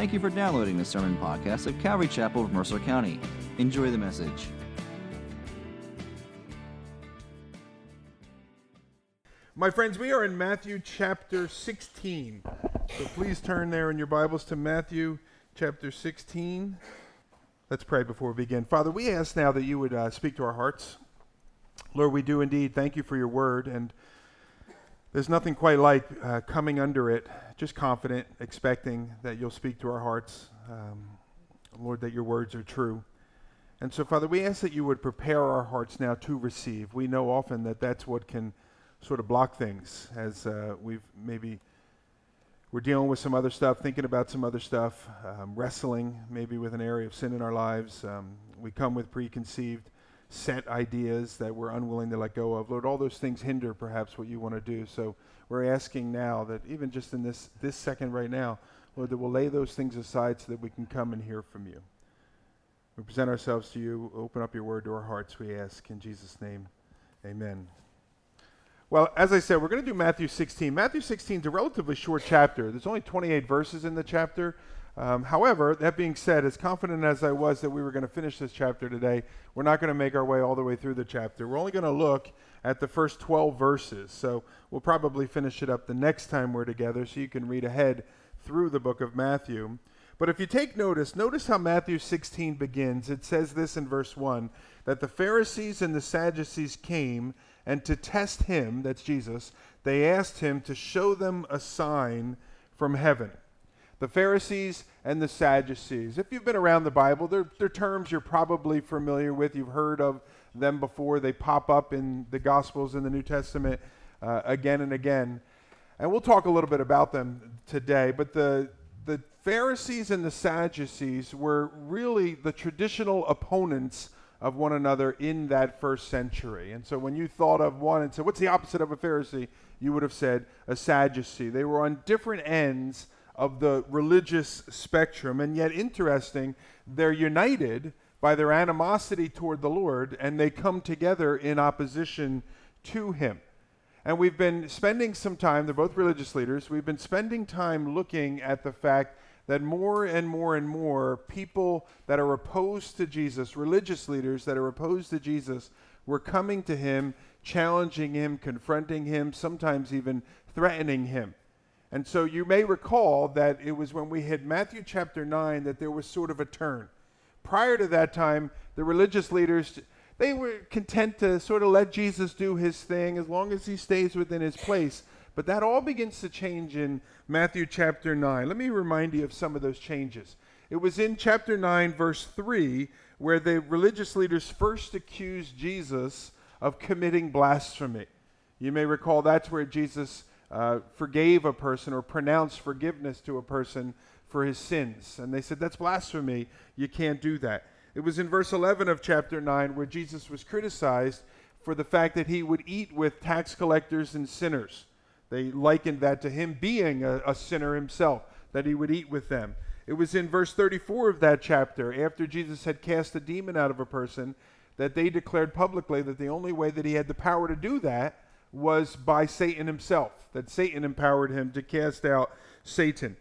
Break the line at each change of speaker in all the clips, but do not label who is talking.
Thank you for downloading the sermon podcast of Calvary Chapel of Mercer County. Enjoy the message.
My friends, we are in Matthew chapter 16. So please turn there in your Bibles to Matthew chapter 16. Let's pray before we begin. Father, we ask now that you would uh, speak to our hearts. Lord, we do indeed thank you for your word. And there's nothing quite like uh, coming under it, just confident, expecting that you'll speak to our hearts. Um, Lord, that your words are true. And so, Father, we ask that you would prepare our hearts now to receive. We know often that that's what can sort of block things as uh, we've maybe we're dealing with some other stuff, thinking about some other stuff, um, wrestling maybe with an area of sin in our lives. Um, we come with preconceived set ideas that we're unwilling to let go of. Lord, all those things hinder perhaps what you want to do. So we're asking now that even just in this this second right now, Lord, that we'll lay those things aside so that we can come and hear from you. We present ourselves to you. Open up your word to our hearts, we ask in Jesus' name. Amen. Well, as I said, we're going to do Matthew 16. Matthew 16 is a relatively short chapter. There's only 28 verses in the chapter. Um, however, that being said, as confident as I was that we were going to finish this chapter today, we're not going to make our way all the way through the chapter. We're only going to look at the first 12 verses. So we'll probably finish it up the next time we're together so you can read ahead through the book of Matthew. But if you take notice, notice how Matthew 16 begins. It says this in verse 1 that the Pharisees and the Sadducees came and to test him, that's Jesus, they asked him to show them a sign from heaven. The Pharisees and the Sadducees. If you've been around the Bible, they're, they're terms you're probably familiar with. You've heard of them before. They pop up in the Gospels in the New Testament uh, again and again. And we'll talk a little bit about them today. But the, the Pharisees and the Sadducees were really the traditional opponents of one another in that first century. And so when you thought of one and said, what's the opposite of a Pharisee? You would have said a Sadducee. They were on different ends of the religious spectrum. And yet, interesting, they're united by their animosity toward the Lord, and they come together in opposition to Him. And we've been spending some time, they're both religious leaders, we've been spending time looking at the fact that more and more and more people that are opposed to Jesus, religious leaders that are opposed to Jesus, were coming to him, challenging him, confronting him, sometimes even threatening him. And so you may recall that it was when we hit Matthew chapter 9 that there was sort of a turn. Prior to that time, the religious leaders they were content to sort of let Jesus do his thing as long as he stays within his place. But that all begins to change in Matthew chapter 9. Let me remind you of some of those changes. It was in chapter 9, verse 3, where the religious leaders first accused Jesus of committing blasphemy. You may recall that's where Jesus uh, forgave a person or pronounced forgiveness to a person for his sins. And they said, That's blasphemy. You can't do that. It was in verse 11 of chapter 9 where Jesus was criticized for the fact that he would eat with tax collectors and sinners. They likened that to him being a, a sinner himself, that he would eat with them. It was in verse 34 of that chapter, after Jesus had cast a demon out of a person, that they declared publicly that the only way that he had the power to do that was by Satan himself, that Satan empowered him to cast out Satan.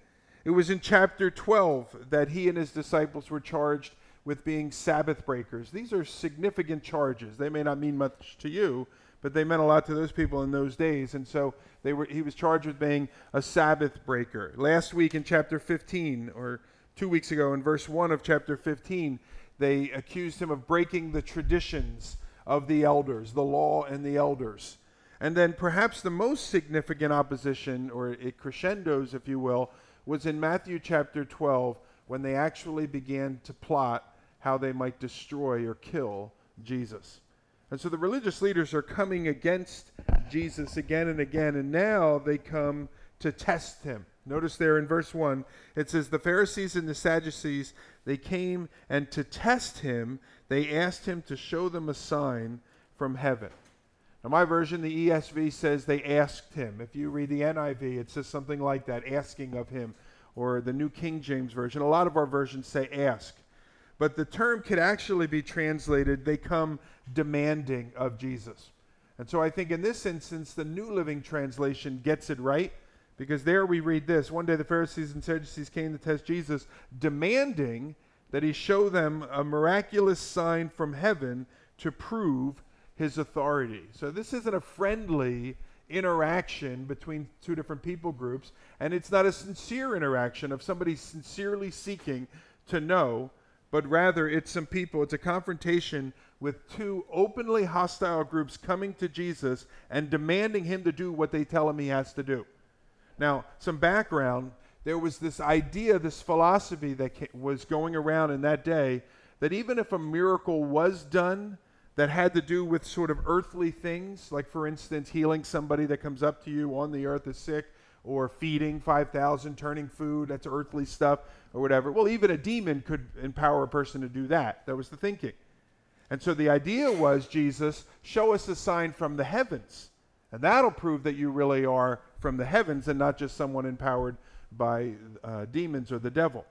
It was in chapter 12 that he and his disciples were charged with being Sabbath breakers. These are significant charges. They may not mean much to you, but they meant a lot to those people in those days. And so they were, he was charged with being a Sabbath breaker. Last week in chapter 15, or two weeks ago in verse 1 of chapter 15, they accused him of breaking the traditions of the elders, the law and the elders. And then perhaps the most significant opposition, or it crescendos, if you will, was in Matthew chapter 12 when they actually began to plot how they might destroy or kill Jesus. And so the religious leaders are coming against Jesus again and again, and now they come to test him. Notice there in verse 1, it says, The Pharisees and the Sadducees, they came and to test him, they asked him to show them a sign from heaven. Now, my version, the ESV, says they asked him. If you read the NIV, it says something like that, asking of him. Or the New King James Version, a lot of our versions say ask but the term could actually be translated they come demanding of Jesus. And so I think in this instance, the New Living Translation gets it right Because there we read this One day the Pharisees and Sadducees came to test Jesus, demanding that he show them a miraculous sign from heaven to prove his authority. So this isn't a friendly interaction between two different people groups, and it's not a sincere interaction of somebody sincerely seeking to know, but rather it's some people, it's a confrontation with two openly hostile groups coming to Jesus and demanding him to do what they tell him he has to do. Now, some background there was this idea, this philosophy that was going around in that day that even if a miracle was done that had to do with sort of earthly things, like for instance, healing somebody that comes up to you on the earth is sick, or feeding 5,000, turning food, that's earthly stuff, or whatever. Well, even a demon could empower a person to do that. That was the thinking. And so the idea was, Jesus, show us a sign from the heavens. And that'll prove that you really are from the heavens and not just someone empowered by uh, demons or the devil.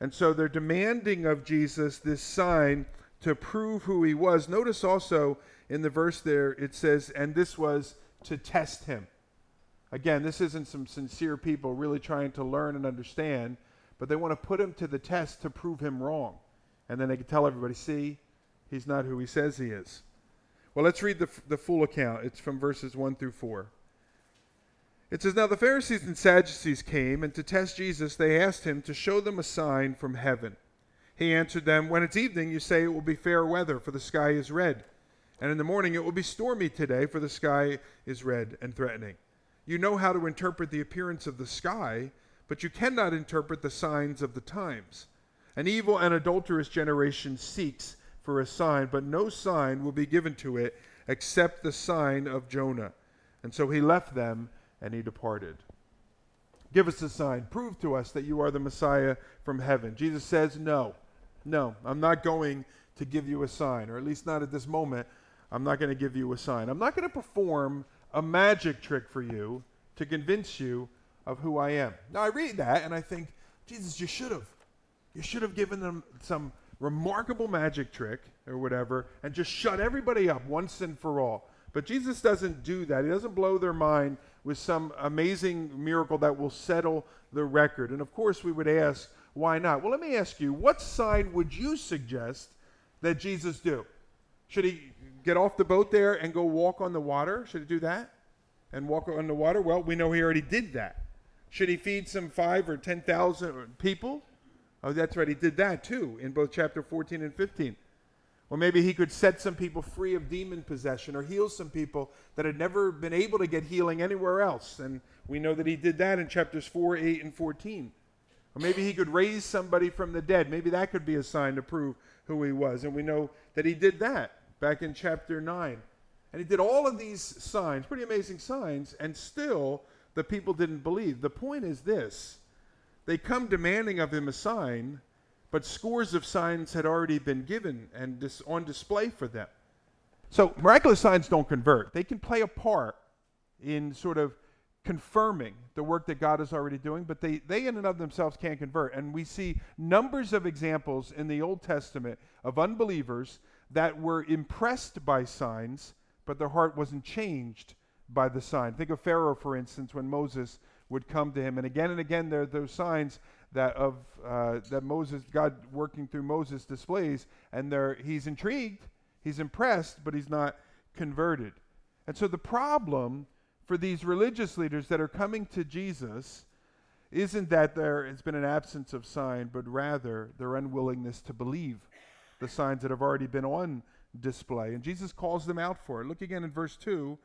And so they're demanding of Jesus this sign to prove who he was. Notice also in the verse there, it says, and this was to test him. Again, this isn't some sincere people really trying to learn and understand, but they want to put him to the test to prove him wrong. And then they can tell everybody, see, he's not who he says he is. Well, let's read the, the full account. It's from verses 1 through 4. It says, Now the Pharisees and Sadducees came, and to test Jesus, they asked him to show them a sign from heaven. He answered them, When it's evening, you say it will be fair weather, for the sky is red. And in the morning, it will be stormy today, for the sky is red and threatening. You know how to interpret the appearance of the sky, but you cannot interpret the signs of the times. An evil and adulterous generation seeks for a sign, but no sign will be given to it except the sign of Jonah. And so he left them and he departed. Give us a sign. Prove to us that you are the Messiah from heaven. Jesus says, No, no, I'm not going to give you a sign, or at least not at this moment. I'm not going to give you a sign. I'm not going to perform a magic trick for you to convince you of who I am. Now, I read that and I think, Jesus, you should have. You should have given them some remarkable magic trick or whatever and just shut everybody up once and for all. But Jesus doesn't do that. He doesn't blow their mind with some amazing miracle that will settle the record. And of course, we would ask, why not? Well, let me ask you, what sign would you suggest that Jesus do? Should he get off the boat there and go walk on the water? Should he do that? And walk on the water? Well, we know he already did that. Should he feed some five or 10,000 people? Oh, that's right, he did that too in both chapter 14 and 15. Or maybe he could set some people free of demon possession or heal some people that had never been able to get healing anywhere else. And we know that he did that in chapters 4, 8, and 14. Or maybe he could raise somebody from the dead. Maybe that could be a sign to prove who he was. And we know that he did that back in chapter 9. And he did all of these signs, pretty amazing signs, and still the people didn't believe. The point is this they come demanding of him a sign but scores of signs had already been given and dis- on display for them. So miraculous signs don't convert. They can play a part in sort of confirming the work that God is already doing, but they, they in and of themselves can't convert. And we see numbers of examples in the Old Testament of unbelievers that were impressed by signs, but their heart wasn't changed by the sign. Think of Pharaoh, for instance, when Moses would come to him. And again and again, there are those signs that of uh, that Moses, God working through Moses displays, and there he's intrigued, he's impressed, but he's not converted. And so the problem for these religious leaders that are coming to Jesus isn't that there has been an absence of sign, but rather their unwillingness to believe the signs that have already been on display. And Jesus calls them out for it. Look again in verse 2.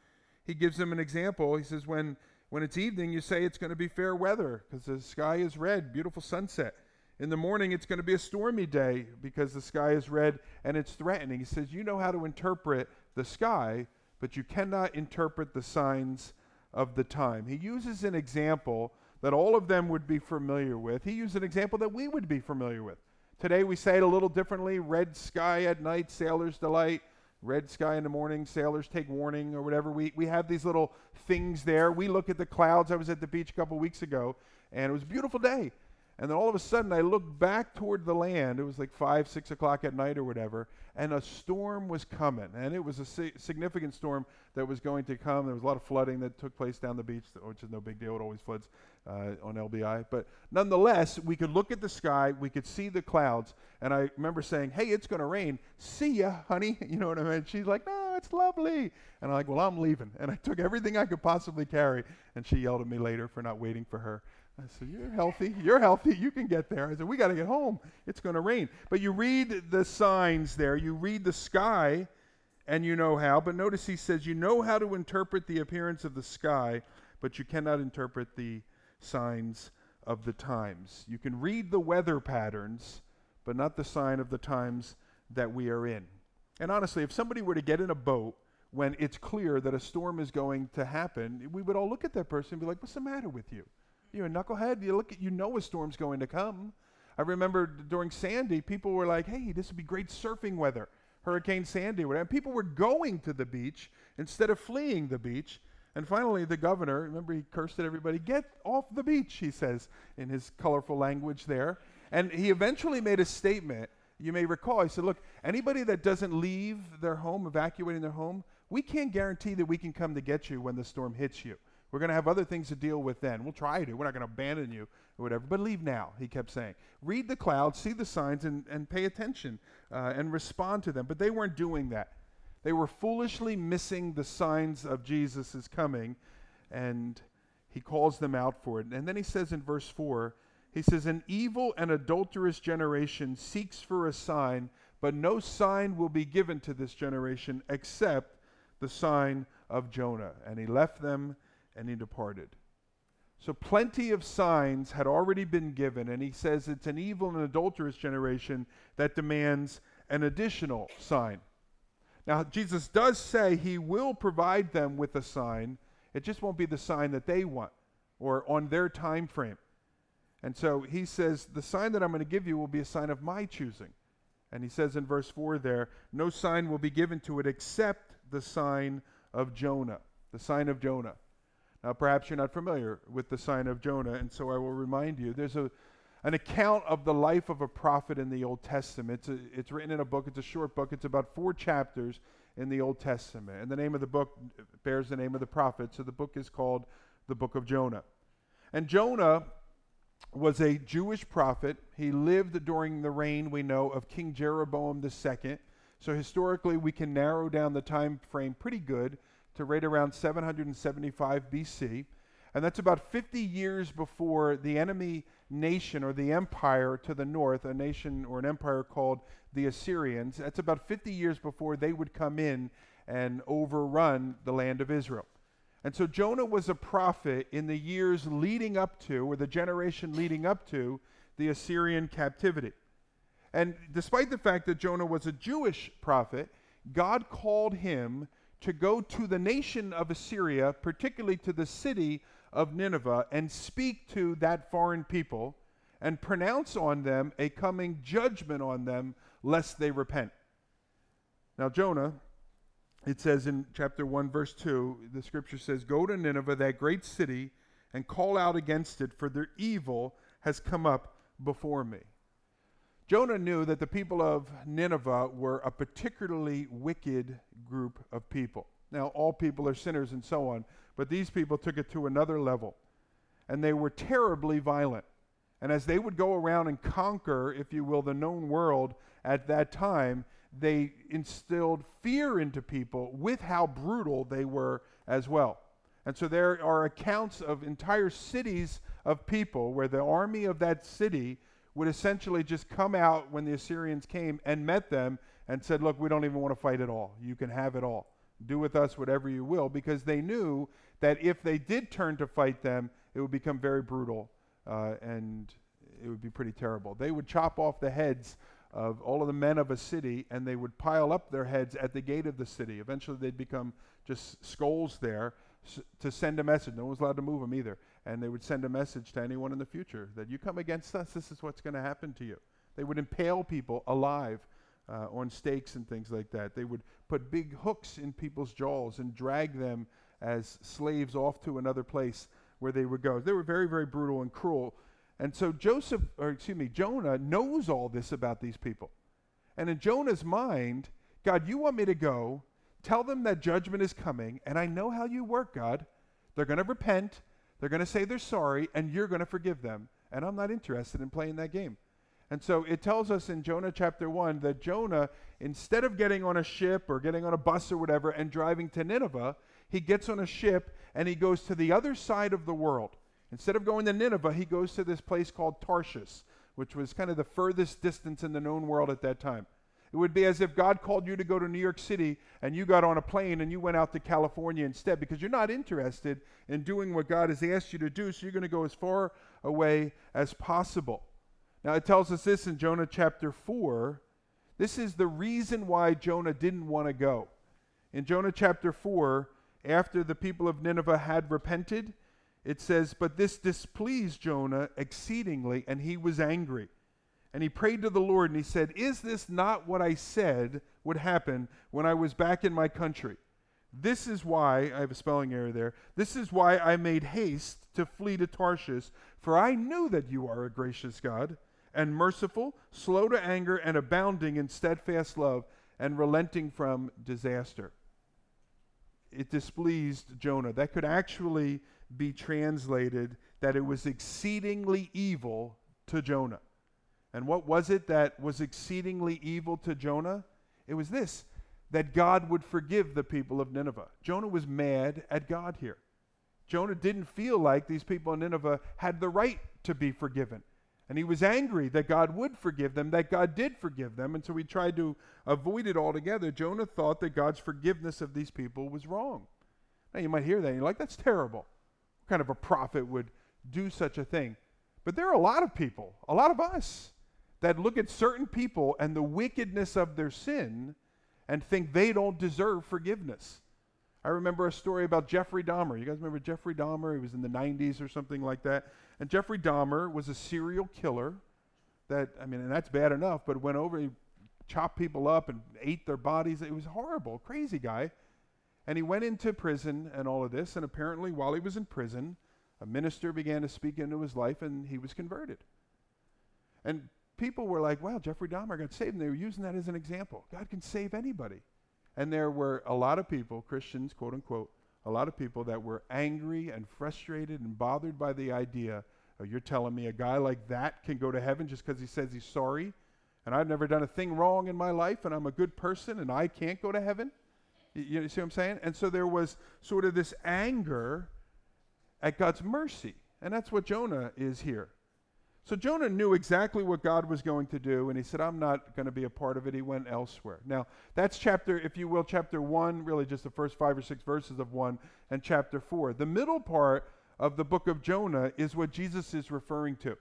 He gives them an example. He says, When when it's evening, you say it's going to be fair weather because the sky is red, beautiful sunset. In the morning, it's going to be a stormy day because the sky is red and it's threatening. He says, You know how to interpret the sky, but you cannot interpret the signs of the time. He uses an example that all of them would be familiar with. He used an example that we would be familiar with. Today, we say it a little differently red sky at night, sailor's delight red sky in the morning, sailors take warning, or whatever. We, we have these little things there. We look at the clouds. I was at the beach a couple weeks ago, and it was a beautiful day. And then all of a sudden, I looked back toward the land. It was like five, six o'clock at night or whatever, and a storm was coming. And it was a si- significant storm that was going to come. There was a lot of flooding that took place down the beach, which is no big deal. It always floods uh, on LBI. But nonetheless, we could look at the sky, we could see the clouds. And I remember saying, Hey, it's going to rain. See ya, honey. You know what I mean? She's like, No, it's lovely. And I'm like, Well, I'm leaving. And I took everything I could possibly carry. And she yelled at me later for not waiting for her. I said, You're healthy. You're healthy. You can get there. I said, We got to get home. It's going to rain. But you read the signs there, you read the sky, and you know how. But notice he says, You know how to interpret the appearance of the sky, but you cannot interpret the signs of the times. You can read the weather patterns, but not the sign of the times that we are in. And honestly, if somebody were to get in a boat when it's clear that a storm is going to happen, we would all look at that person and be like, What's the matter with you? You're a knucklehead. You look at, you know a storm's going to come. I remember during Sandy, people were like, "Hey, this would be great surfing weather." Hurricane Sandy, whatever. And people were going to the beach instead of fleeing the beach. And finally, the governor, remember, he cursed at everybody, "Get off the beach," he says in his colorful language there. And he eventually made a statement. You may recall, he said, Look, anybody that doesn't leave their home, evacuating their home, we can't guarantee that we can come to get you when the storm hits you. We're going to have other things to deal with then. We'll try to. We're not going to abandon you or whatever. But leave now, he kept saying. Read the clouds, see the signs, and, and pay attention uh, and respond to them. But they weren't doing that. They were foolishly missing the signs of Jesus' coming, and he calls them out for it. And then he says in verse 4 he says, An evil and adulterous generation seeks for a sign, but no sign will be given to this generation except the sign of Jonah. And he left them and he departed. So plenty of signs had already been given, and he says it's an evil and adulterous generation that demands an additional sign. Now, Jesus does say he will provide them with a sign. It just won't be the sign that they want or on their time frame. And so he says, The sign that I'm going to give you will be a sign of my choosing. And he says in verse 4 there, No sign will be given to it except the sign of Jonah. The sign of Jonah. Now, perhaps you're not familiar with the sign of Jonah, and so I will remind you. There's a, an account of the life of a prophet in the Old Testament. It's, a, it's written in a book, it's a short book, it's about four chapters in the Old Testament. And the name of the book bears the name of the prophet, so the book is called the Book of Jonah. And Jonah was a Jewish prophet. He lived during the reign, we know, of King Jeroboam II. So historically, we can narrow down the time frame pretty good to right around 775 BC. And that's about 50 years before the enemy nation or the empire to the north, a nation or an empire called the Assyrians, that's about 50 years before they would come in and overrun the land of Israel. And so Jonah was a prophet in the years leading up to, or the generation leading up to, the Assyrian captivity. And despite the fact that Jonah was a Jewish prophet, God called him to go to the nation of Assyria, particularly to the city of Nineveh, and speak to that foreign people and pronounce on them a coming judgment on them, lest they repent. Now, Jonah, it says in chapter 1, verse 2, the scripture says, Go to Nineveh, that great city, and call out against it, for their evil has come up before me. Jonah knew that the people of Nineveh were a particularly wicked group of people. Now, all people are sinners and so on, but these people took it to another level. And they were terribly violent. And as they would go around and conquer, if you will, the known world at that time, they instilled fear into people with how brutal they were as well. And so there are accounts of entire cities of people where the army of that city would essentially just come out when the Assyrians came and met them and said, Look, we don't even want to fight at all. You can have it all. Do with us whatever you will, because they knew that if they did turn to fight them, it would become very brutal uh, and it would be pretty terrible. They would chop off the heads of all of the men of a city and they would pile up their heads at the gate of the city. Eventually, they'd become just skulls there to send a message. No one was allowed to move them either and they would send a message to anyone in the future that you come against us, this is what's going to happen to you. They would impale people alive uh, on stakes and things like that. They would put big hooks in people's jaws and drag them as slaves off to another place where they would go. They were very, very brutal and cruel. And so Joseph, or excuse me, Jonah knows all this about these people. And in Jonah's mind, God, you want me to go, tell them that judgment is coming, and I know how you work, God. They're going to repent, they're going to say they're sorry, and you're going to forgive them. And I'm not interested in playing that game. And so it tells us in Jonah chapter 1 that Jonah, instead of getting on a ship or getting on a bus or whatever and driving to Nineveh, he gets on a ship and he goes to the other side of the world. Instead of going to Nineveh, he goes to this place called Tarshish, which was kind of the furthest distance in the known world at that time. It would be as if God called you to go to New York City and you got on a plane and you went out to California instead because you're not interested in doing what God has asked you to do, so you're going to go as far away as possible. Now, it tells us this in Jonah chapter 4. This is the reason why Jonah didn't want to go. In Jonah chapter 4, after the people of Nineveh had repented, it says, But this displeased Jonah exceedingly, and he was angry. And he prayed to the Lord, and he said, Is this not what I said would happen when I was back in my country? This is why, I have a spelling error there, this is why I made haste to flee to Tarshish, for I knew that you are a gracious God, and merciful, slow to anger, and abounding in steadfast love, and relenting from disaster. It displeased Jonah. That could actually be translated that it was exceedingly evil to Jonah. And what was it that was exceedingly evil to Jonah? It was this that God would forgive the people of Nineveh. Jonah was mad at God here. Jonah didn't feel like these people in Nineveh had the right to be forgiven. And he was angry that God would forgive them, that God did forgive them. And so he tried to avoid it altogether. Jonah thought that God's forgiveness of these people was wrong. Now you might hear that and you're like, that's terrible What kind of a prophet would do such a thing? But there are a lot of people, a lot of us, that look at certain people and the wickedness of their sin and think they don't deserve forgiveness. I remember a story about Jeffrey Dahmer. You guys remember Jeffrey Dahmer? He was in the 90s or something like that. And Jeffrey Dahmer was a serial killer that, I mean, and that's bad enough, but went over, he chopped people up and ate their bodies. It was horrible, crazy guy. And he went into prison and all of this. And apparently, while he was in prison, a minister began to speak into his life and he was converted. And people were like, wow, Jeffrey Dahmer got saved. And they were using that as an example. God can save anybody. And there were a lot of people, Christians, quote unquote, a lot of people that were angry and frustrated and bothered by the idea oh, you're telling me a guy like that can go to heaven just because he says he's sorry and I've never done a thing wrong in my life and I'm a good person and I can't go to heaven? You, see what I'm saying? And so there was sort of this anger at God's mercy. And that's what Jonah is here. So Jonah knew exactly what God was going to do, and he said, I'm not going to be a part of it. He went elsewhere. Now, that's chapter, if you will, chapter 1, really just the first five or six verses of 1, and chapter 4. The middle part of the book of Jonah is what Jesus is referring to.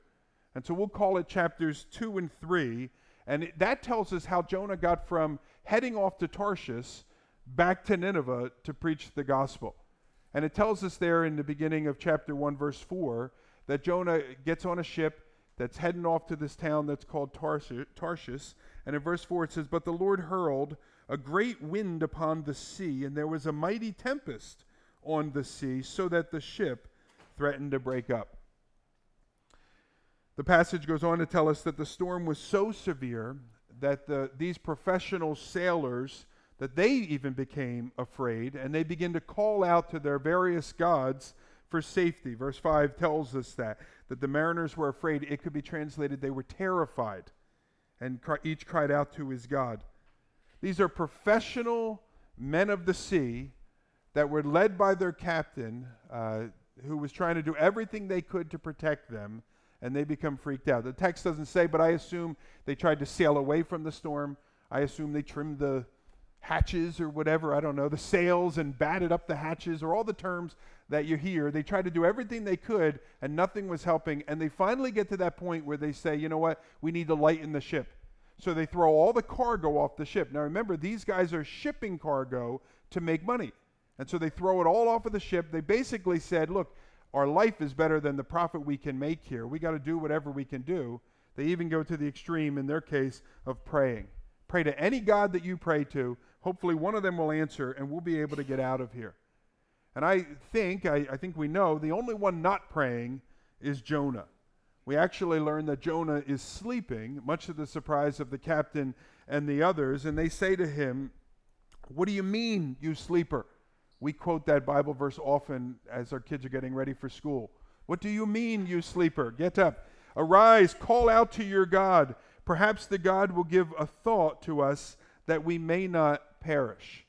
And so we'll call it chapters 2 and 3. And it, that tells us how Jonah got from heading off to Tarshish back to Nineveh to preach the gospel. And it tells us there in the beginning of chapter 1, verse 4, that Jonah gets on a ship that's heading off to this town that's called Tarshish. And in verse 4 it says, But the Lord hurled a great wind upon the sea, and there was a mighty tempest on the sea, so that the ship threatened to break up. The passage goes on to tell us that the storm was so severe that the, these professional sailors that they even became afraid and they begin to call out to their various gods for safety. Verse 5 tells us that that the mariners were afraid. It could be translated they were terrified and each cried out to his god. These are professional men of the sea that were led by their captain uh, who was trying to do everything they could to protect them and they become freaked out. The text doesn't say, but I assume they tried to sail away from the storm. I assume they trimmed the hatches or whatever, I don't know, the sails and batted up the hatches or all the terms that you hear. They tried to do everything they could and nothing was helping. And they finally get to that point where they say, you know what, we need to lighten the ship. So they throw all the cargo off the ship. Now remember, these guys are shipping cargo to make money. And so they throw it all off of the ship. They basically said, look, our life is better than the profit we can make here. We got to do whatever we can do. They even go to the extreme, in their case, of praying. Pray to any God that you pray to. Hopefully, one of them will answer, and we'll be able to get out of here. And I think, I, I think we know, the only one not praying is Jonah. we actually learn that Jonah is sleeping, much to the surprise of the captain and the others, and they say to him, What do you mean, you sleeper? We quote that Bible verse often as our kids are getting ready for school. What do you mean, you sleeper? Get up. Arise, call out to your God. Perhaps the God will give a thought to us that we may not perish.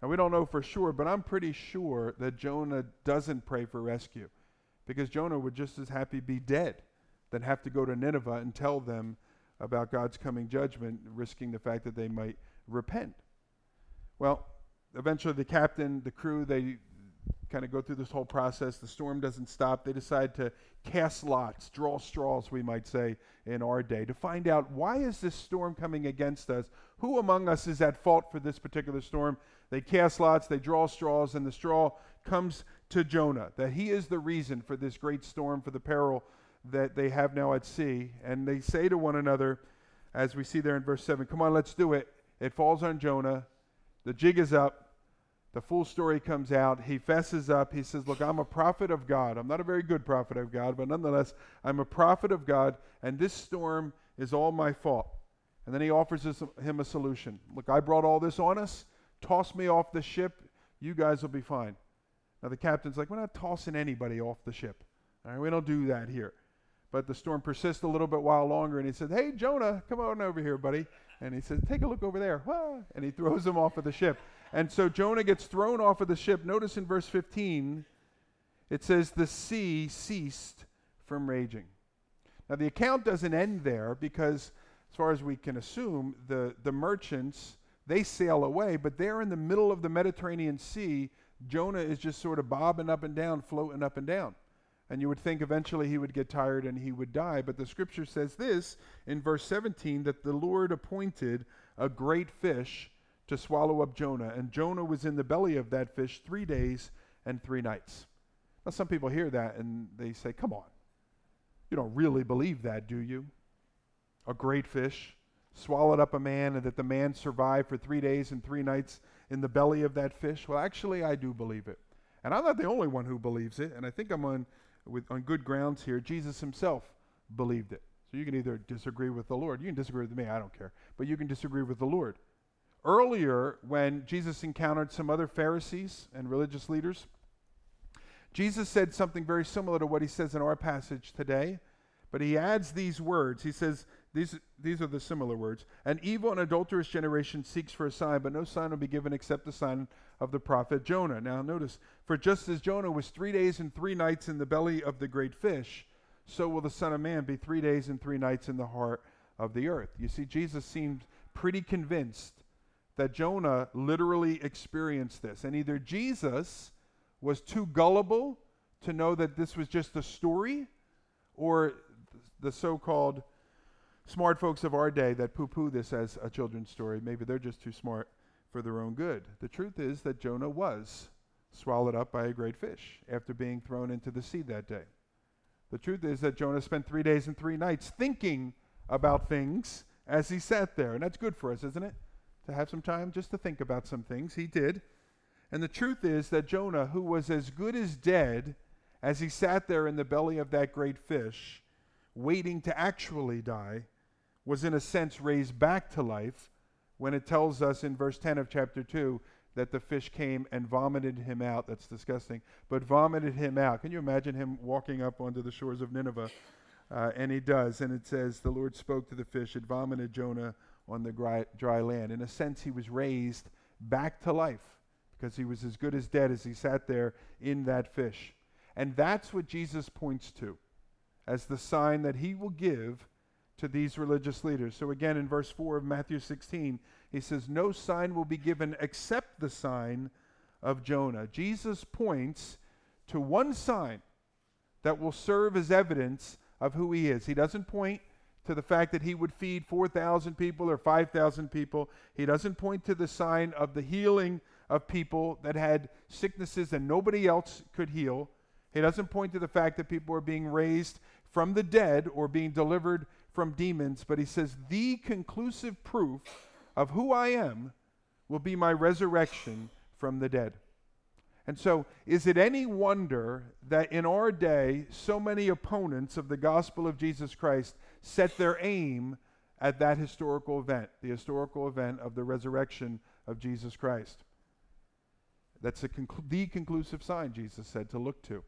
Now, we don't know for sure, but I'm pretty sure that Jonah doesn't pray for rescue because Jonah would just as happy be dead than have to go to Nineveh and tell them about God's coming judgment, risking the fact that they might repent. Well, eventually the captain, the crew, they kind of go through this whole process. The storm doesn't stop. They decide to cast lots, draw straws, we might say, in our day, to find out why is this storm coming against us? Who among us is at fault for this particular storm? They cast lots, they draw straws, and the straw comes to Jonah, that he is the reason for this great storm, for the peril that they have now at sea. And they say to one another, as we see there in verse 7, Come on, let's do it. It falls on Jonah. The jig is up. The full story comes out. He fesses up. He says, Look, I'm a prophet of God. I'm not a very good prophet of God, but nonetheless, I'm a prophet of God, and this storm is all my fault. And then he offers him a solution. Look, I brought all this on us. Toss me off the ship. You guys will be fine. Now, the captain's like, We're not tossing anybody off the ship. All right, we don't do that here. But the storm persists a little bit while longer, and he said, Hey, Jonah, come on over here, buddy. And he says, Take a look over there. And he throws him off of the ship. And so Jonah gets thrown off of the ship. Notice in verse 15, it says, The sea ceased from raging. Now, the account doesn't end there because, as far as we can assume, the, the merchants, they sail away, but they're in the middle of the Mediterranean Sea. Jonah is just sort of bobbing up and down, floating up and down. And you would think eventually he would get tired and he would die. But the scripture says this in verse 17 that the Lord appointed a great fish to swallow up Jonah. And Jonah was in the belly of that fish three days and three nights. Now, some people hear that and they say, Come on. You don't really believe that, do you? A great fish swallowed up a man and that the man survived for three days and three nights in the belly of that fish? Well, actually, I do believe it. And I'm not the only one who believes it. And I think I'm on, with, on good grounds here. Jesus himself believed it. So you can either disagree with the Lord. You can disagree with me, I don't care. But you can disagree with the Lord. Earlier, when Jesus encountered some other Pharisees and religious leaders, Jesus said something very similar to what he says in our passage today, but he adds these words. He says, these, these are the similar words. An evil and adulterous generation seeks for a sign, but no sign will be given except the sign of the prophet Jonah. Now, notice, for just as Jonah was three days and three nights in the belly of the great fish, so will the Son of Man be three days and three nights in the heart of the earth. You see, Jesus seemed pretty convinced that Jonah literally experienced this. And either Jesus was too gullible to know that this was just a story, or the so called smart folks of our day that poo poo this as a children's story, maybe they're just too smart for their own good. The truth is that Jonah was swallowed up by a great fish after being thrown into the sea that day. The truth is that Jonah spent three days and three nights thinking about things as he sat there. And that's good for us, isn't it? To have some time just to think about some things. He did. And the truth is that Jonah, who was as good as dead as he sat there in the belly of that great fish, waiting to actually die, was in a sense raised back to life when it tells us in verse 10 of chapter 2 that the fish came and vomited him out. That's disgusting. But vomited him out. Can you imagine him walking up onto the shores of Nineveh? Uh, and he does. And it says, The Lord spoke to the fish, it vomited Jonah on the dry, dry land. In a sense, he was raised back to life because he was as good as dead as he sat there in that fish. And that's what Jesus points to as the sign that he will give to these religious leaders. So, again, in verse 4 of Matthew 16, he says, No sign will be given except the sign of Jonah. Jesus points to one sign that will serve as evidence of who he is. He doesn't point to the fact that he would feed 4,000 people or 5,000 people. He doesn't point to the sign of the healing of people that had sicknesses that nobody else could heal. He doesn't point to the fact that people are being raised from the dead or being delivered from demons, but he says, The conclusive proof of who I am will be my resurrection from the dead. And so, is it any wonder that in our day, so many opponents of the gospel of Jesus Christ set their aim at that historical event, the historical event of the resurrection of Jesus Christ? That's conclu- the conclusive sign, Jesus said, to look to.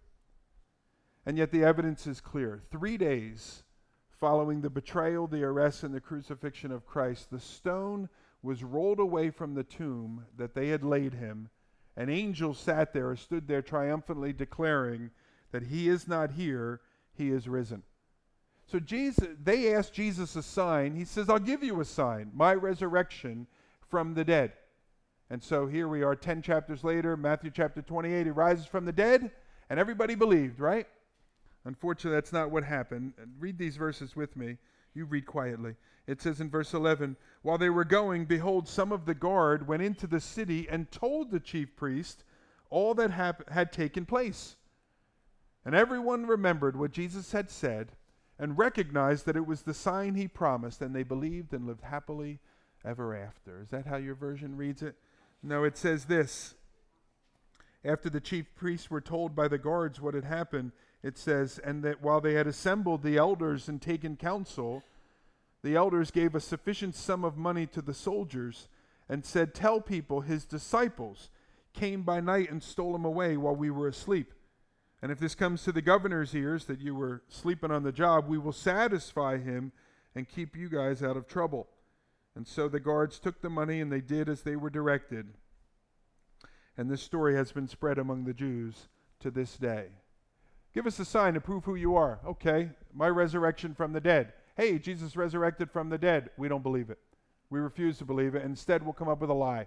And yet the evidence is clear. Three days following the betrayal, the arrest, and the crucifixion of Christ, the stone was rolled away from the tomb that they had laid him, and angel sat there stood there triumphantly declaring that he is not here, he is risen. So Jesus, they asked Jesus a sign. He says, I'll give you a sign, my resurrection from the dead. And so here we are 10 chapters later, Matthew chapter 28, he rises from the dead, and everybody believed, right? Unfortunately, that's not what happened. Read these verses with me. You read quietly. It says in verse 11 While they were going, behold, some of the guard went into the city and told the chief priest all that hap- had taken place. And everyone remembered what Jesus had said and recognized that it was the sign he promised, and they believed and lived happily ever after. Is that how your version reads it? No, it says this. After the chief priests were told by the guards what had happened, it says, and that while they had assembled the elders and taken counsel, the elders gave a sufficient sum of money to the soldiers and said, Tell people his disciples came by night and stole him away while we were asleep. And if this comes to the governor's ears that you were sleeping on the job, we will satisfy him and keep you guys out of trouble. And so the guards took the money and they did as they were directed. And this story has been spread among the Jews to this day. Give us a sign to prove who you are. Okay, my resurrection from the dead. Hey, Jesus resurrected from the dead. We don't believe it. We refuse to believe it. Instead, we'll come up with a lie.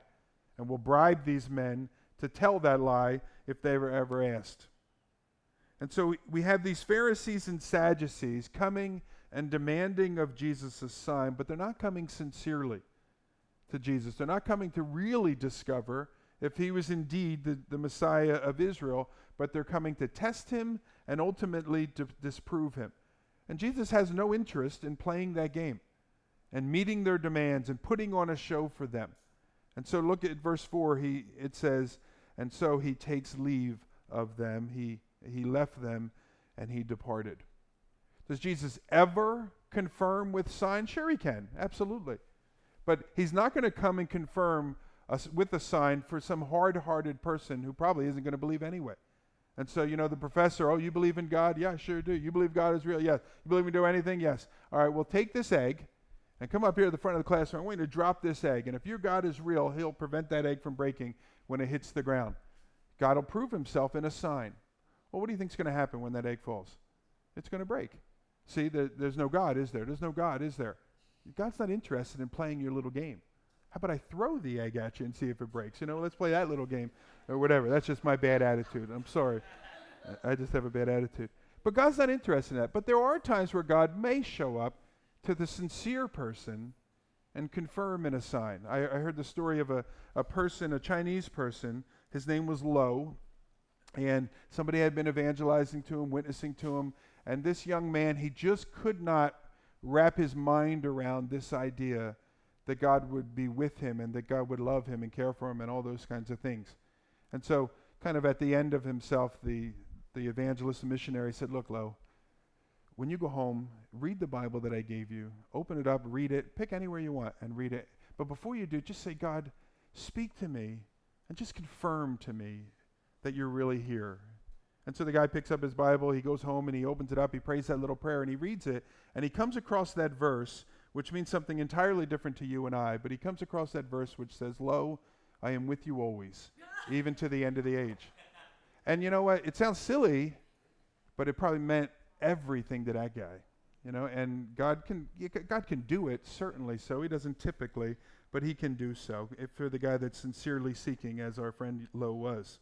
And we'll bribe these men to tell that lie if they were ever asked. And so we have these Pharisees and Sadducees coming and demanding of Jesus a sign, but they're not coming sincerely to Jesus. They're not coming to really discover if he was indeed the, the Messiah of Israel, but they're coming to test him and ultimately to disprove him. And Jesus has no interest in playing that game and meeting their demands and putting on a show for them. And so look at verse 4. He, it says, And so he takes leave of them. He, he left them and he departed. Does Jesus ever confirm with signs? Sure, he can. Absolutely. But he's not going to come and confirm us with a sign for some hard hearted person who probably isn't going to believe anyway. And so, you know, the professor, oh, you believe in God? Yeah, sure do. You believe God is real? Yes. You believe we do anything? Yes. All right, well, take this egg and come up here to the front of the classroom. I want you to drop this egg. And if your God is real, he'll prevent that egg from breaking when it hits the ground. God will prove himself in a sign. Well, what do you think is going to happen when that egg falls? It's going to break. See, there, there's no God, is there? There's no God, is there? God's not interested in playing your little game. How about I throw the egg at you and see if it breaks? You know, let's play that little game or whatever. That's just my bad attitude. I'm sorry. I just have a bad attitude. But God's not interested in that. But there are times where God may show up to the sincere person and confirm in a sign. I, I heard the story of a, a person, a Chinese person. His name was Lo. And somebody had been evangelizing to him, witnessing to him. And this young man, he just could not wrap his mind around this idea that God would be with him and that God would love him and care for him and all those kinds of things. And so, kind of at the end of himself, the, the evangelist and missionary said, Look, Lo, when you go home, read the Bible that I gave you, open it up, read it, pick anywhere you want and read it. But before you do, just say, God, speak to me and just confirm to me that you're really here. And so the guy picks up his Bible, he goes home and he opens it up, he prays that little prayer and he reads it, and he comes across that verse which means something entirely different to you and I. But he comes across that verse which says, Lo, I am with you always, even to the end of the age. And you know what? It sounds silly, but it probably meant everything to that guy. You know, and God can God can do it certainly. So He doesn't typically, but He can do so if for the guy that's sincerely seeking, as our friend Lo was.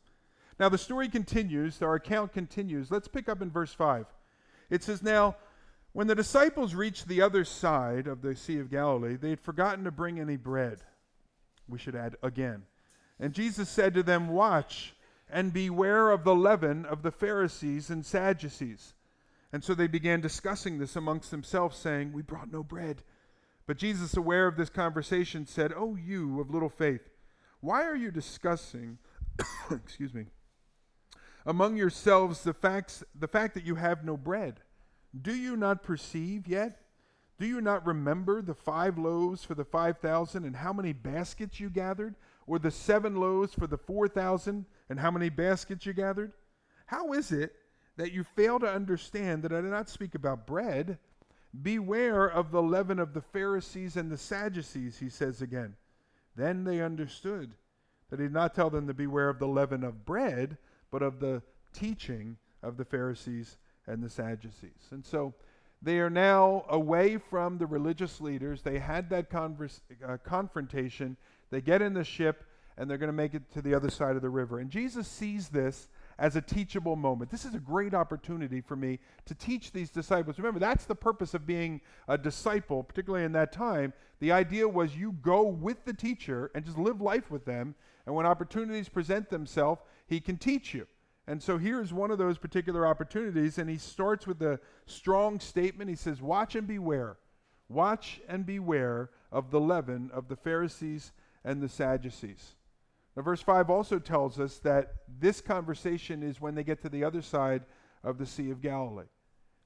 Now the story continues. Our account continues. Let's pick up in verse five. It says, "Now when the disciples reached the other side of the Sea of Galilee, they had forgotten to bring any bread. We should add again. And Jesus said to them, Watch and beware of the leaven of the Pharisees and Sadducees. And so they began discussing this amongst themselves, saying, We brought no bread. But Jesus, aware of this conversation, said, Oh, you of little faith, why are you discussing, excuse me, among yourselves the facts the fact that you have no bread. Do you not perceive yet? Do you not remember the five loaves for the five thousand and how many baskets you gathered? Or the seven loaves for the four thousand and how many baskets you gathered? How is it that you fail to understand that I do not speak about bread? Beware of the leaven of the Pharisees and the Sadducees, he says again. Then they understood that he did not tell them to beware of the leaven of bread, but of the teaching of the Pharisees and the Sadducees. And so they are now away from the religious leaders. They had that converse, uh, confrontation. They get in the ship and they're going to make it to the other side of the river. And Jesus sees this as a teachable moment. This is a great opportunity for me to teach these disciples. Remember, that's the purpose of being a disciple, particularly in that time. The idea was you go with the teacher and just live life with them. And when opportunities present themselves, he can teach you. And so here's one of those particular opportunities, and he starts with a strong statement. He says, Watch and beware. Watch and beware of the leaven of the Pharisees and the Sadducees. Now, verse 5 also tells us that this conversation is when they get to the other side of the Sea of Galilee.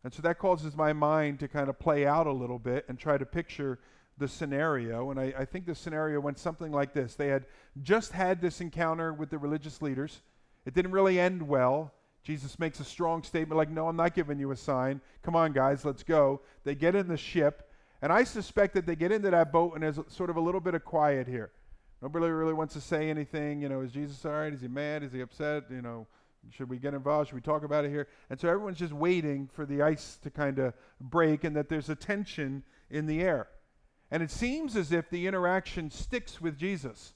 And so that causes my mind to kind of play out a little bit and try to picture the scenario. And I, I think the scenario went something like this They had just had this encounter with the religious leaders, it didn't really end well. Jesus makes a strong statement like, No, I'm not giving you a sign. Come on, guys, let's go. They get in the ship. And I suspect that they get into that boat and there's sort of a little bit of quiet here. Nobody really wants to say anything. You know, is Jesus all right? Is he mad? Is he upset? You know, should we get involved? Should we talk about it here? And so everyone's just waiting for the ice to kind of break and that there's a tension in the air. And it seems as if the interaction sticks with Jesus.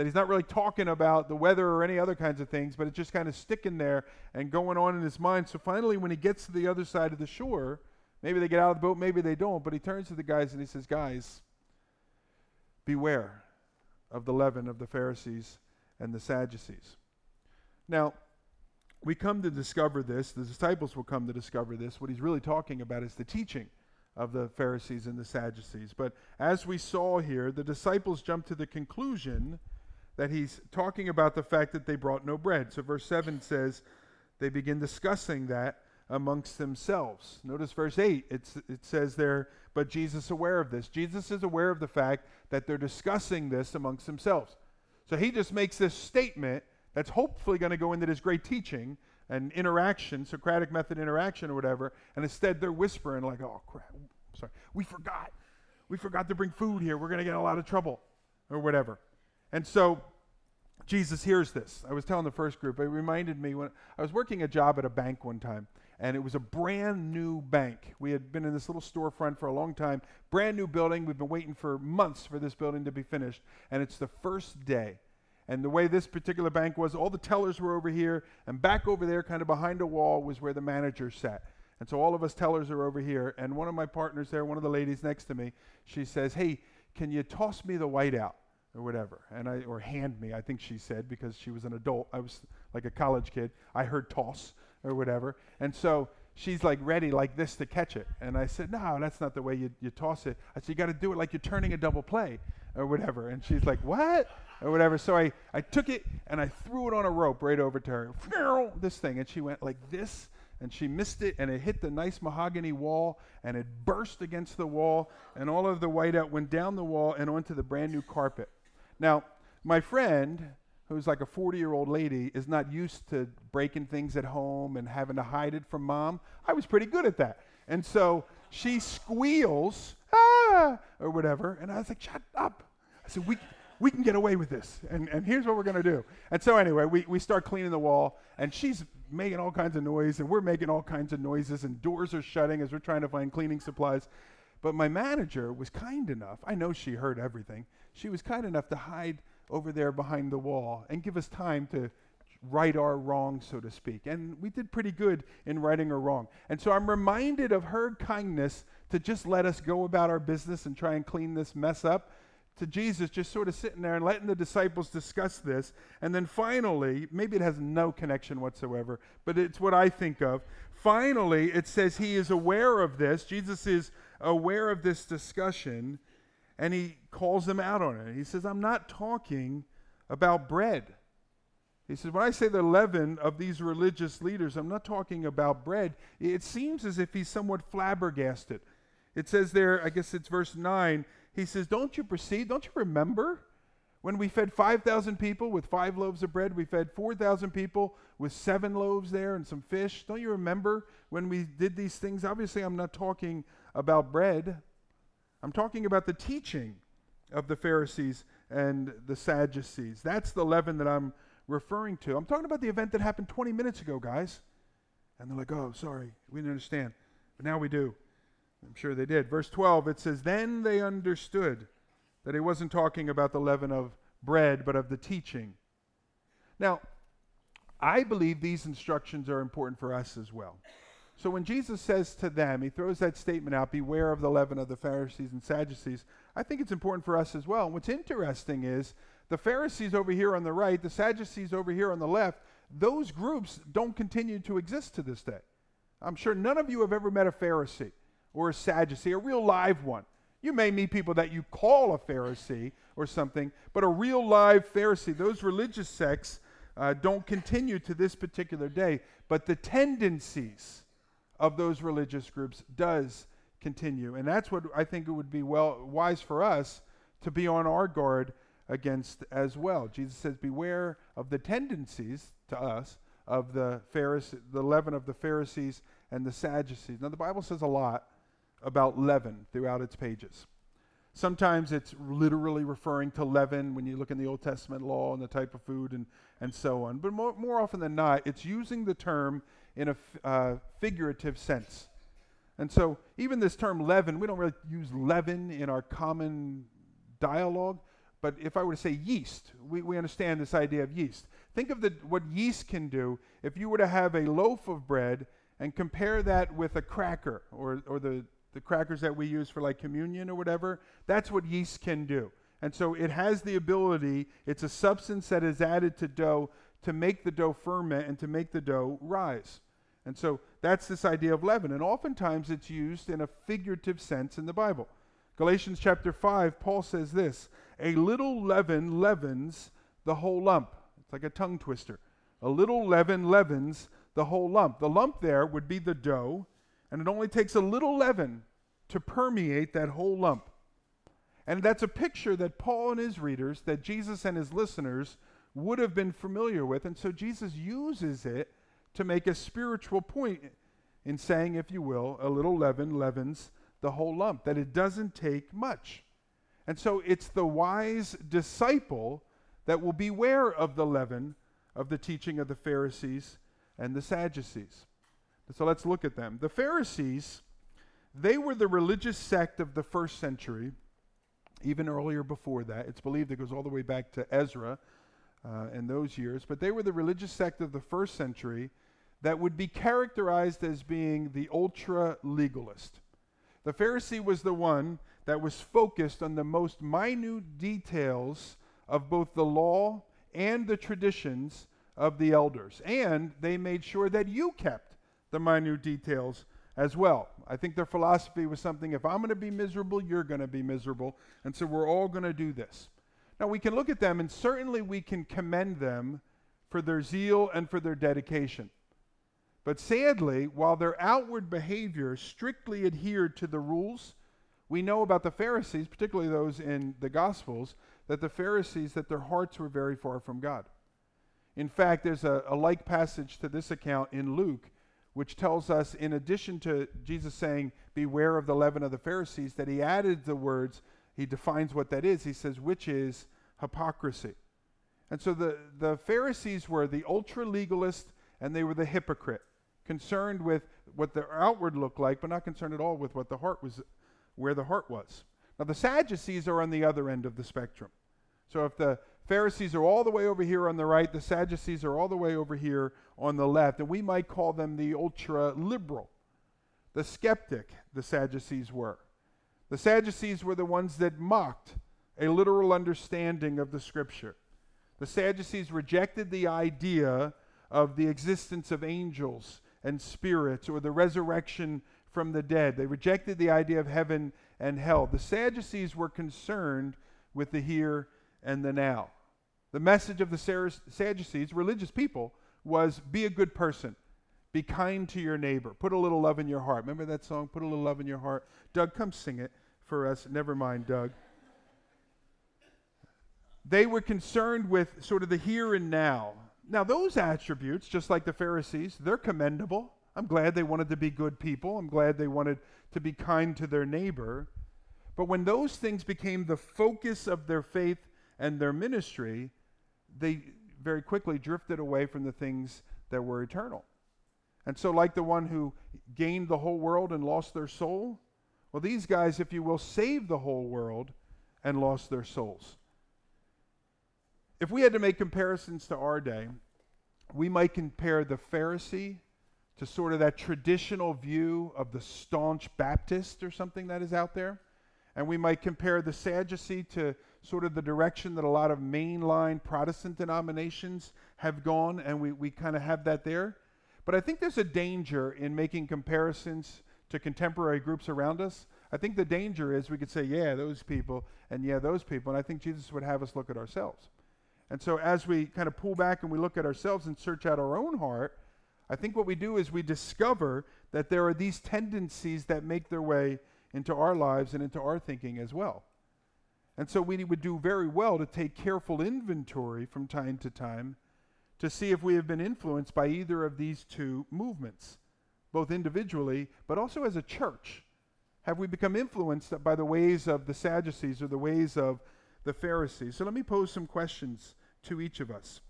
That he's not really talking about the weather or any other kinds of things, but it's just kind of sticking there and going on in his mind. So finally, when he gets to the other side of the shore, maybe they get out of the boat, maybe they don't, but he turns to the guys and he says, Guys, beware of the leaven of the Pharisees and the Sadducees. Now, we come to discover this, the disciples will come to discover this. What he's really talking about is the teaching of the Pharisees and the Sadducees. But as we saw here, the disciples jump to the conclusion that he's talking about the fact that they brought no bread. So verse 7 says they begin discussing that amongst themselves. Notice verse 8, it's, it says there, but Jesus aware of this. Jesus is aware of the fact that they're discussing this amongst themselves. So he just makes this statement that's hopefully going to go into this great teaching and interaction, Socratic method interaction or whatever, and instead they're whispering like, oh crap, sorry, we forgot. We forgot to bring food here. We're going to get a lot of trouble or whatever. And so Jesus hears this. I was telling the first group, it reminded me when I was working a job at a bank one time, and it was a brand new bank. We had been in this little storefront for a long time, brand new building. We've been waiting for months for this building to be finished, and it's the first day. And the way this particular bank was, all the tellers were over here, and back over there, kind of behind a wall, was where the manager sat. And so all of us tellers are over here, and one of my partners there, one of the ladies next to me, she says, Hey, can you toss me the whiteout? Or whatever, and I or hand me, I think she said, because she was an adult. I was like a college kid. I heard toss, or whatever. And so she's like ready like this to catch it. And I said, no, that's not the way you, you toss it. I said, you got to do it like you're turning a double play or whatever. And she's like, what? Or whatever. So I, I took it and I threw it on a rope right over to her. This thing. And she went like this and she missed it and it hit the nice mahogany wall and it burst against the wall and all of the whiteout went down the wall and onto the brand new carpet. Now, my friend who's like a 40 year old lady, is not used to breaking things at home and having to hide it from mom. I was pretty good at that. And so she squeals, ah, or whatever. And I was like, shut up. I said, we, we can get away with this. And, and here's what we're going to do. And so, anyway, we, we start cleaning the wall, and she's making all kinds of noise, and we're making all kinds of noises, and doors are shutting as we're trying to find cleaning supplies. But my manager was kind enough, I know she heard everything, she was kind enough to hide over there behind the wall and give us time to right our wrong, so to speak. And we did pretty good in righting our wrong. And so I'm reminded of her kindness to just let us go about our business and try and clean this mess up. To Jesus just sort of sitting there and letting the disciples discuss this. And then finally, maybe it has no connection whatsoever, but it's what I think of. Finally, it says he is aware of this. Jesus is aware of this discussion and he calls them out on it. He says, I'm not talking about bread. He says, when I say the leaven of these religious leaders, I'm not talking about bread. It seems as if he's somewhat flabbergasted. It says there, I guess it's verse 9, he says, Don't you perceive, don't you remember when we fed 5,000 people with five loaves of bread? We fed 4,000 people with seven loaves there and some fish. Don't you remember when we did these things? Obviously, I'm not talking about bread, I'm talking about the teaching of the Pharisees and the Sadducees. That's the leaven that I'm referring to. I'm talking about the event that happened 20 minutes ago, guys. And they're like, oh, sorry, we didn't understand. But now we do. I'm sure they did. Verse 12, it says, Then they understood that he wasn't talking about the leaven of bread, but of the teaching. Now, I believe these instructions are important for us as well. So when Jesus says to them, he throws that statement out, beware of the leaven of the Pharisees and Sadducees, I think it's important for us as well. And what's interesting is the Pharisees over here on the right, the Sadducees over here on the left, those groups don't continue to exist to this day. I'm sure none of you have ever met a Pharisee or a Sadducee, a real live one. You may meet people that you call a Pharisee or something, but a real live Pharisee, those religious sects uh, don't continue to this particular day, but the tendencies of those religious groups does continue. And that's what I think it would be well wise for us to be on our guard against as well. Jesus says, Beware of the tendencies to us of the Pharisee, the leaven of the Pharisees and the Sadducees. Now the Bible says a lot about leaven throughout its pages. Sometimes it's literally referring to leaven when you look in the Old Testament law and the type of food and, and so on. But more, more often than not, it's using the term in a uh, figurative sense. And so, even this term leaven, we don't really use leaven in our common dialogue, but if I were to say yeast, we, we understand this idea of yeast. Think of the, what yeast can do if you were to have a loaf of bread and compare that with a cracker or, or the, the crackers that we use for like communion or whatever. That's what yeast can do. And so it has the ability, it's a substance that is added to dough to make the dough ferment and to make the dough rise. And so that's this idea of leaven. And oftentimes it's used in a figurative sense in the Bible. Galatians chapter 5, Paul says this A little leaven leavens the whole lump. It's like a tongue twister. A little leaven leavens the whole lump. The lump there would be the dough, and it only takes a little leaven to permeate that whole lump. And that's a picture that Paul and his readers, that Jesus and his listeners would have been familiar with. And so Jesus uses it to make a spiritual point in saying, if you will, a little leaven leavens the whole lump, that it doesn't take much. And so it's the wise disciple that will beware of the leaven of the teaching of the Pharisees and the Sadducees. So let's look at them. The Pharisees, they were the religious sect of the first century, even earlier before that. It's believed it goes all the way back to Ezra uh, in those years. But they were the religious sect of the first century that would be characterized as being the ultra legalist. The Pharisee was the one that was focused on the most minute details of both the law and the traditions of the elders. And they made sure that you kept the minute details as well. I think their philosophy was something if I'm going to be miserable, you're going to be miserable. And so we're all going to do this. Now, we can look at them, and certainly we can commend them for their zeal and for their dedication. But sadly, while their outward behavior strictly adhered to the rules, we know about the Pharisees, particularly those in the Gospels, that the Pharisees, that their hearts were very far from God. In fact, there's a, a like passage to this account in Luke, which tells us, in addition to Jesus saying, Beware of the leaven of the Pharisees, that he added the words, he defines what that is. He says, which is hypocrisy. And so the, the Pharisees were the ultra legalist and they were the hypocrite concerned with what the outward looked like, but not concerned at all with what the heart was, where the heart was. Now, the Sadducees are on the other end of the spectrum. So if the Pharisees are all the way over here on the right, the Sadducees are all the way over here on the left, and we might call them the ultra liberal. The skeptic, the Sadducees were. The Sadducees were the ones that mocked a literal understanding of the scripture. The Sadducees rejected the idea of the existence of angels and spirits or the resurrection from the dead. They rejected the idea of heaven and hell. The Sadducees were concerned with the here and the now. The message of the Sadducees, religious people, was be a good person. Be kind to your neighbor. Put a little love in your heart. Remember that song, Put a Little Love in Your Heart? Doug, come sing it for us. Never mind, Doug. They were concerned with sort of the here and now. Now, those attributes, just like the Pharisees, they're commendable. I'm glad they wanted to be good people. I'm glad they wanted to be kind to their neighbor. But when those things became the focus of their faith and their ministry, they very quickly drifted away from the things that were eternal. And so, like the one who gained the whole world and lost their soul, well, these guys, if you will, saved the whole world and lost their souls. If we had to make comparisons to our day, we might compare the Pharisee to sort of that traditional view of the staunch Baptist or something that is out there. And we might compare the Sadducee to sort of the direction that a lot of mainline Protestant denominations have gone, and we, we kind of have that there. But I think there's a danger in making comparisons to contemporary groups around us. I think the danger is we could say, yeah, those people, and yeah, those people. And I think Jesus would have us look at ourselves. And so as we kind of pull back and we look at ourselves and search out our own heart, I think what we do is we discover that there are these tendencies that make their way into our lives and into our thinking as well. And so we would do very well to take careful inventory from time to time to see if we have been influenced by either of these two movements, both individually but also as a church. Have we become influenced by the ways of the Sadducees or the ways of the Pharisees? So let me pose some questions to each of us.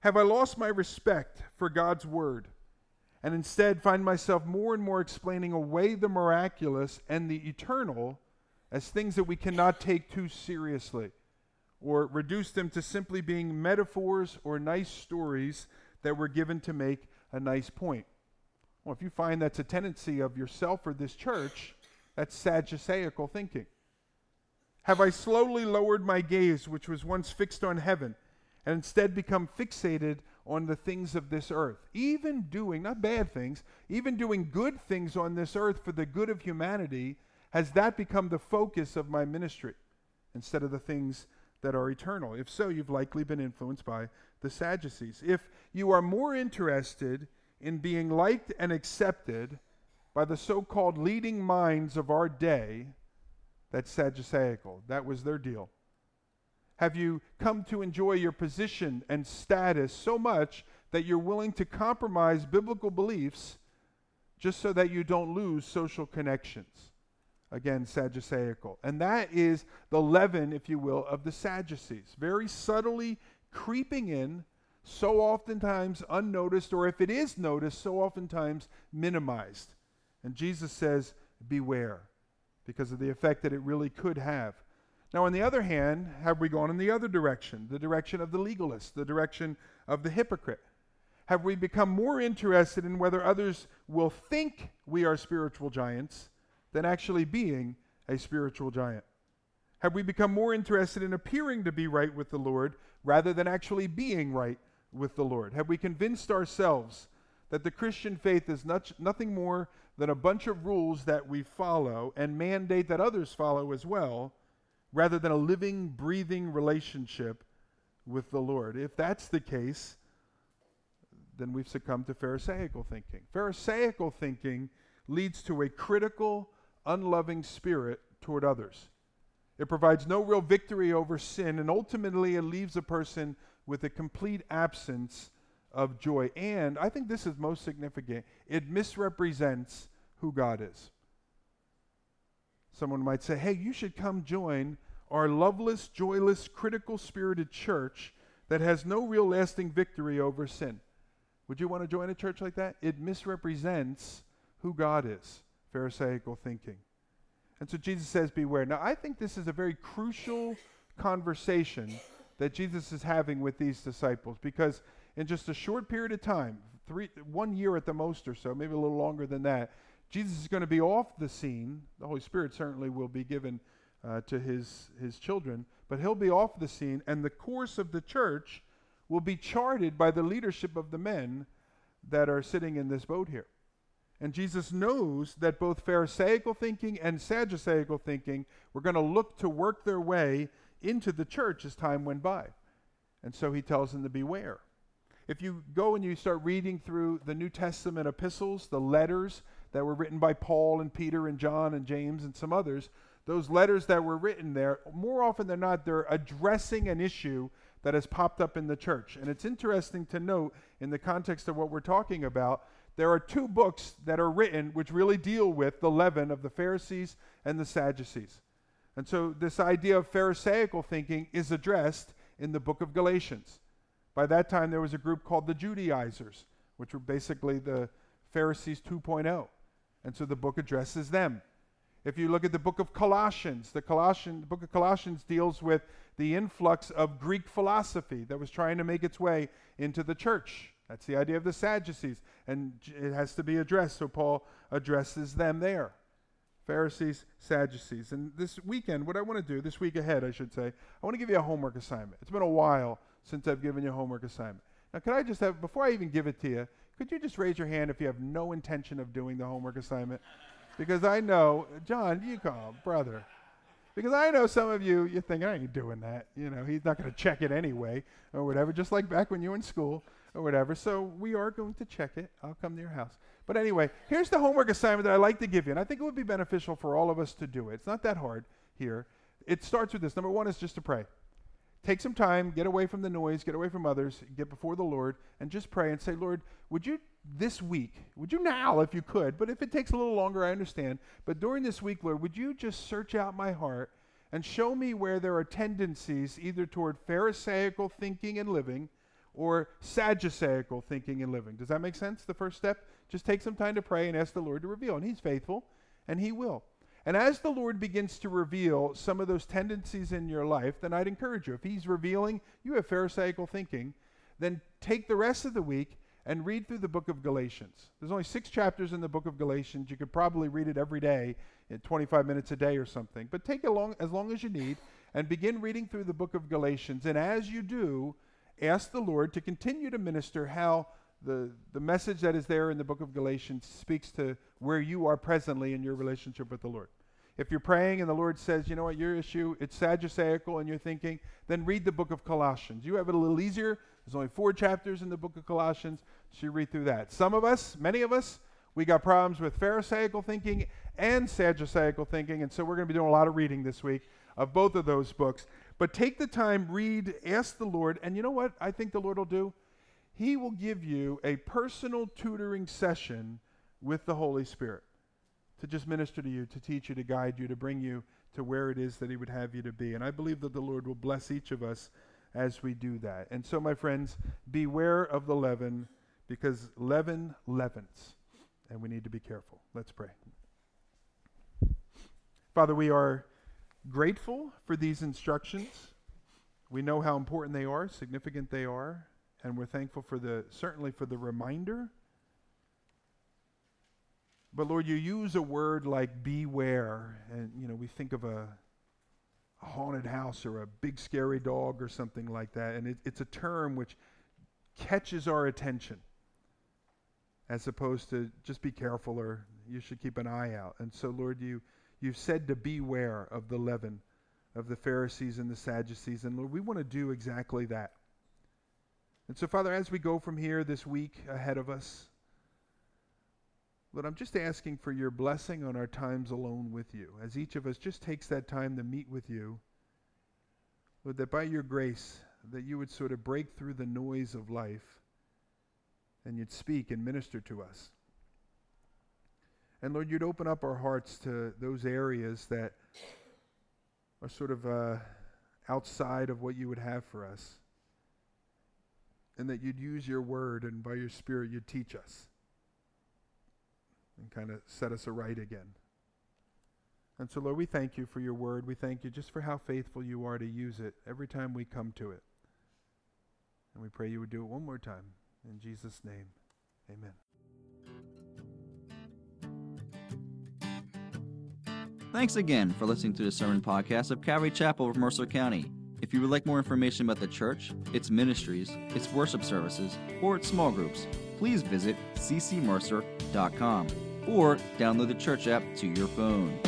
Have I lost my respect for God's word and instead find myself more and more explaining away the miraculous and the eternal as things that we cannot take too seriously or reduce them to simply being metaphors or nice stories that were given to make a nice point? Well, if you find that's a tendency of yourself or this church, that's Sadduceical thinking. Have I slowly lowered my gaze, which was once fixed on heaven? and instead become fixated on the things of this earth. Even doing, not bad things, even doing good things on this earth for the good of humanity, has that become the focus of my ministry instead of the things that are eternal? If so, you've likely been influenced by the Sadducees. If you are more interested in being liked and accepted by the so called leading minds of our day, that's Sadduceical. That was their deal. Have you come to enjoy your position and status so much that you're willing to compromise biblical beliefs just so that you don't lose social connections? Again, Sadduceical. And that is the leaven, if you will, of the Sadducees. Very subtly creeping in, so oftentimes unnoticed, or if it is noticed, so oftentimes minimized. And Jesus says, Beware, because of the effect that it really could have. Now, on the other hand, have we gone in the other direction, the direction of the legalist, the direction of the hypocrite? Have we become more interested in whether others will think we are spiritual giants than actually being a spiritual giant? Have we become more interested in appearing to be right with the Lord rather than actually being right with the Lord? Have we convinced ourselves that the Christian faith is not, nothing more than a bunch of rules that we follow and mandate that others follow as well? rather than a living, breathing relationship with the Lord. If that's the case, then we've succumbed to Pharisaical thinking. Pharisaical thinking leads to a critical, unloving spirit toward others. It provides no real victory over sin, and ultimately it leaves a person with a complete absence of joy. And I think this is most significant it misrepresents who God is. Someone might say, hey, you should come join our loveless, joyless, critical spirited church that has no real lasting victory over sin. Would you want to join a church like that? It misrepresents who God is, Pharisaical thinking. And so Jesus says, Beware. Now, I think this is a very crucial conversation that Jesus is having with these disciples because in just a short period of time, three, one year at the most or so, maybe a little longer than that, Jesus is going to be off the scene. The Holy Spirit certainly will be given uh, to his, his children, but he'll be off the scene, and the course of the church will be charted by the leadership of the men that are sitting in this boat here. And Jesus knows that both Pharisaical thinking and Sadduceical thinking were going to look to work their way into the church as time went by. And so he tells them to beware. If you go and you start reading through the New Testament epistles, the letters that were written by Paul and Peter and John and James and some others, those letters that were written there, more often than not, they're addressing an issue that has popped up in the church. And it's interesting to note, in the context of what we're talking about, there are two books that are written which really deal with the leaven of the Pharisees and the Sadducees. And so, this idea of Pharisaical thinking is addressed in the book of Galatians. By that time, there was a group called the Judaizers, which were basically the Pharisees 2.0. And so the book addresses them. If you look at the book of Colossians, the, Colossian, the book of Colossians deals with the influx of Greek philosophy that was trying to make its way into the church. That's the idea of the Sadducees, and it has to be addressed, so Paul addresses them there. Pharisees, Sadducees. And this weekend, what I want to do, this week ahead, I should say, I want to give you a homework assignment. It's been a while since I've given you a homework assignment. Now, could I just have, before I even give it to you, could you just raise your hand if you have no intention of doing the homework assignment? Because I know, John, you call, brother. Because I know some of you, you think, I ain't doing that. You know, he's not going to check it anyway, or whatever, just like back when you were in school, or whatever. So we are going to check it. I'll come to your house. But anyway, here's the homework assignment that I like to give you, and I think it would be beneficial for all of us to do it. It's not that hard here. It starts with this. Number one is just to pray. Take some time, get away from the noise, get away from others, get before the Lord, and just pray and say, Lord, would you this week, would you now, if you could, but if it takes a little longer, I understand, but during this week, Lord, would you just search out my heart and show me where there are tendencies either toward Pharisaical thinking and living or Sadduceical thinking and living. Does that make sense? The first step? Just take some time to pray and ask the Lord to reveal, and He's faithful, and He will. And as the Lord begins to reveal some of those tendencies in your life, then I'd encourage you. If He's revealing you have Pharisaical thinking, then take the rest of the week and read through the book of Galatians. There's only six chapters in the book of Galatians. You could probably read it every day in 25 minutes a day or something. But take it long, as long as you need and begin reading through the book of Galatians. And as you do, ask the Lord to continue to minister how the, the message that is there in the book of Galatians speaks to where you are presently in your relationship with the Lord. If you're praying and the Lord says, you know what, your issue, it's Sadduceical and you're thinking, then read the book of Colossians. You have it a little easier. There's only four chapters in the book of Colossians, so you read through that. Some of us, many of us, we got problems with Pharisaical thinking and Sadduceical thinking, and so we're going to be doing a lot of reading this week of both of those books. But take the time, read, ask the Lord, and you know what I think the Lord will do? He will give you a personal tutoring session with the Holy Spirit to just minister to you, to teach you, to guide you, to bring you to where it is that He would have you to be. And I believe that the Lord will bless each of us as we do that. And so, my friends, beware of the leaven because leaven leavens, and we need to be careful. Let's pray. Father, we are grateful for these instructions. We know how important they are, significant they are, and we're thankful for the certainly for the reminder but Lord, you use a word like beware, and you know, we think of a, a haunted house or a big scary dog or something like that, and it, it's a term which catches our attention as opposed to just be careful or you should keep an eye out. And so, Lord, you you've said to beware of the leaven of the Pharisees and the Sadducees, and Lord, we want to do exactly that. And so, Father, as we go from here this week ahead of us, but I'm just asking for your blessing on our times alone with you, as each of us just takes that time to meet with you. Lord, that by your grace, that you would sort of break through the noise of life and you'd speak and minister to us. And Lord, you'd open up our hearts to those areas that are sort of uh, outside of what you would have for us. And that you'd use your word and by your spirit you'd teach us and kind of set us aright again. And so, Lord, we thank you for your word. We thank you just for how faithful you are to use it every time we come to it. And we pray you would do it one more time. In Jesus' name, amen.
Thanks again for listening to the sermon podcast of Calvary Chapel of Mercer County. If you would like more information about the church, its ministries, its worship services, or its small groups, please visit ccmercer.com or download the church app to your phone.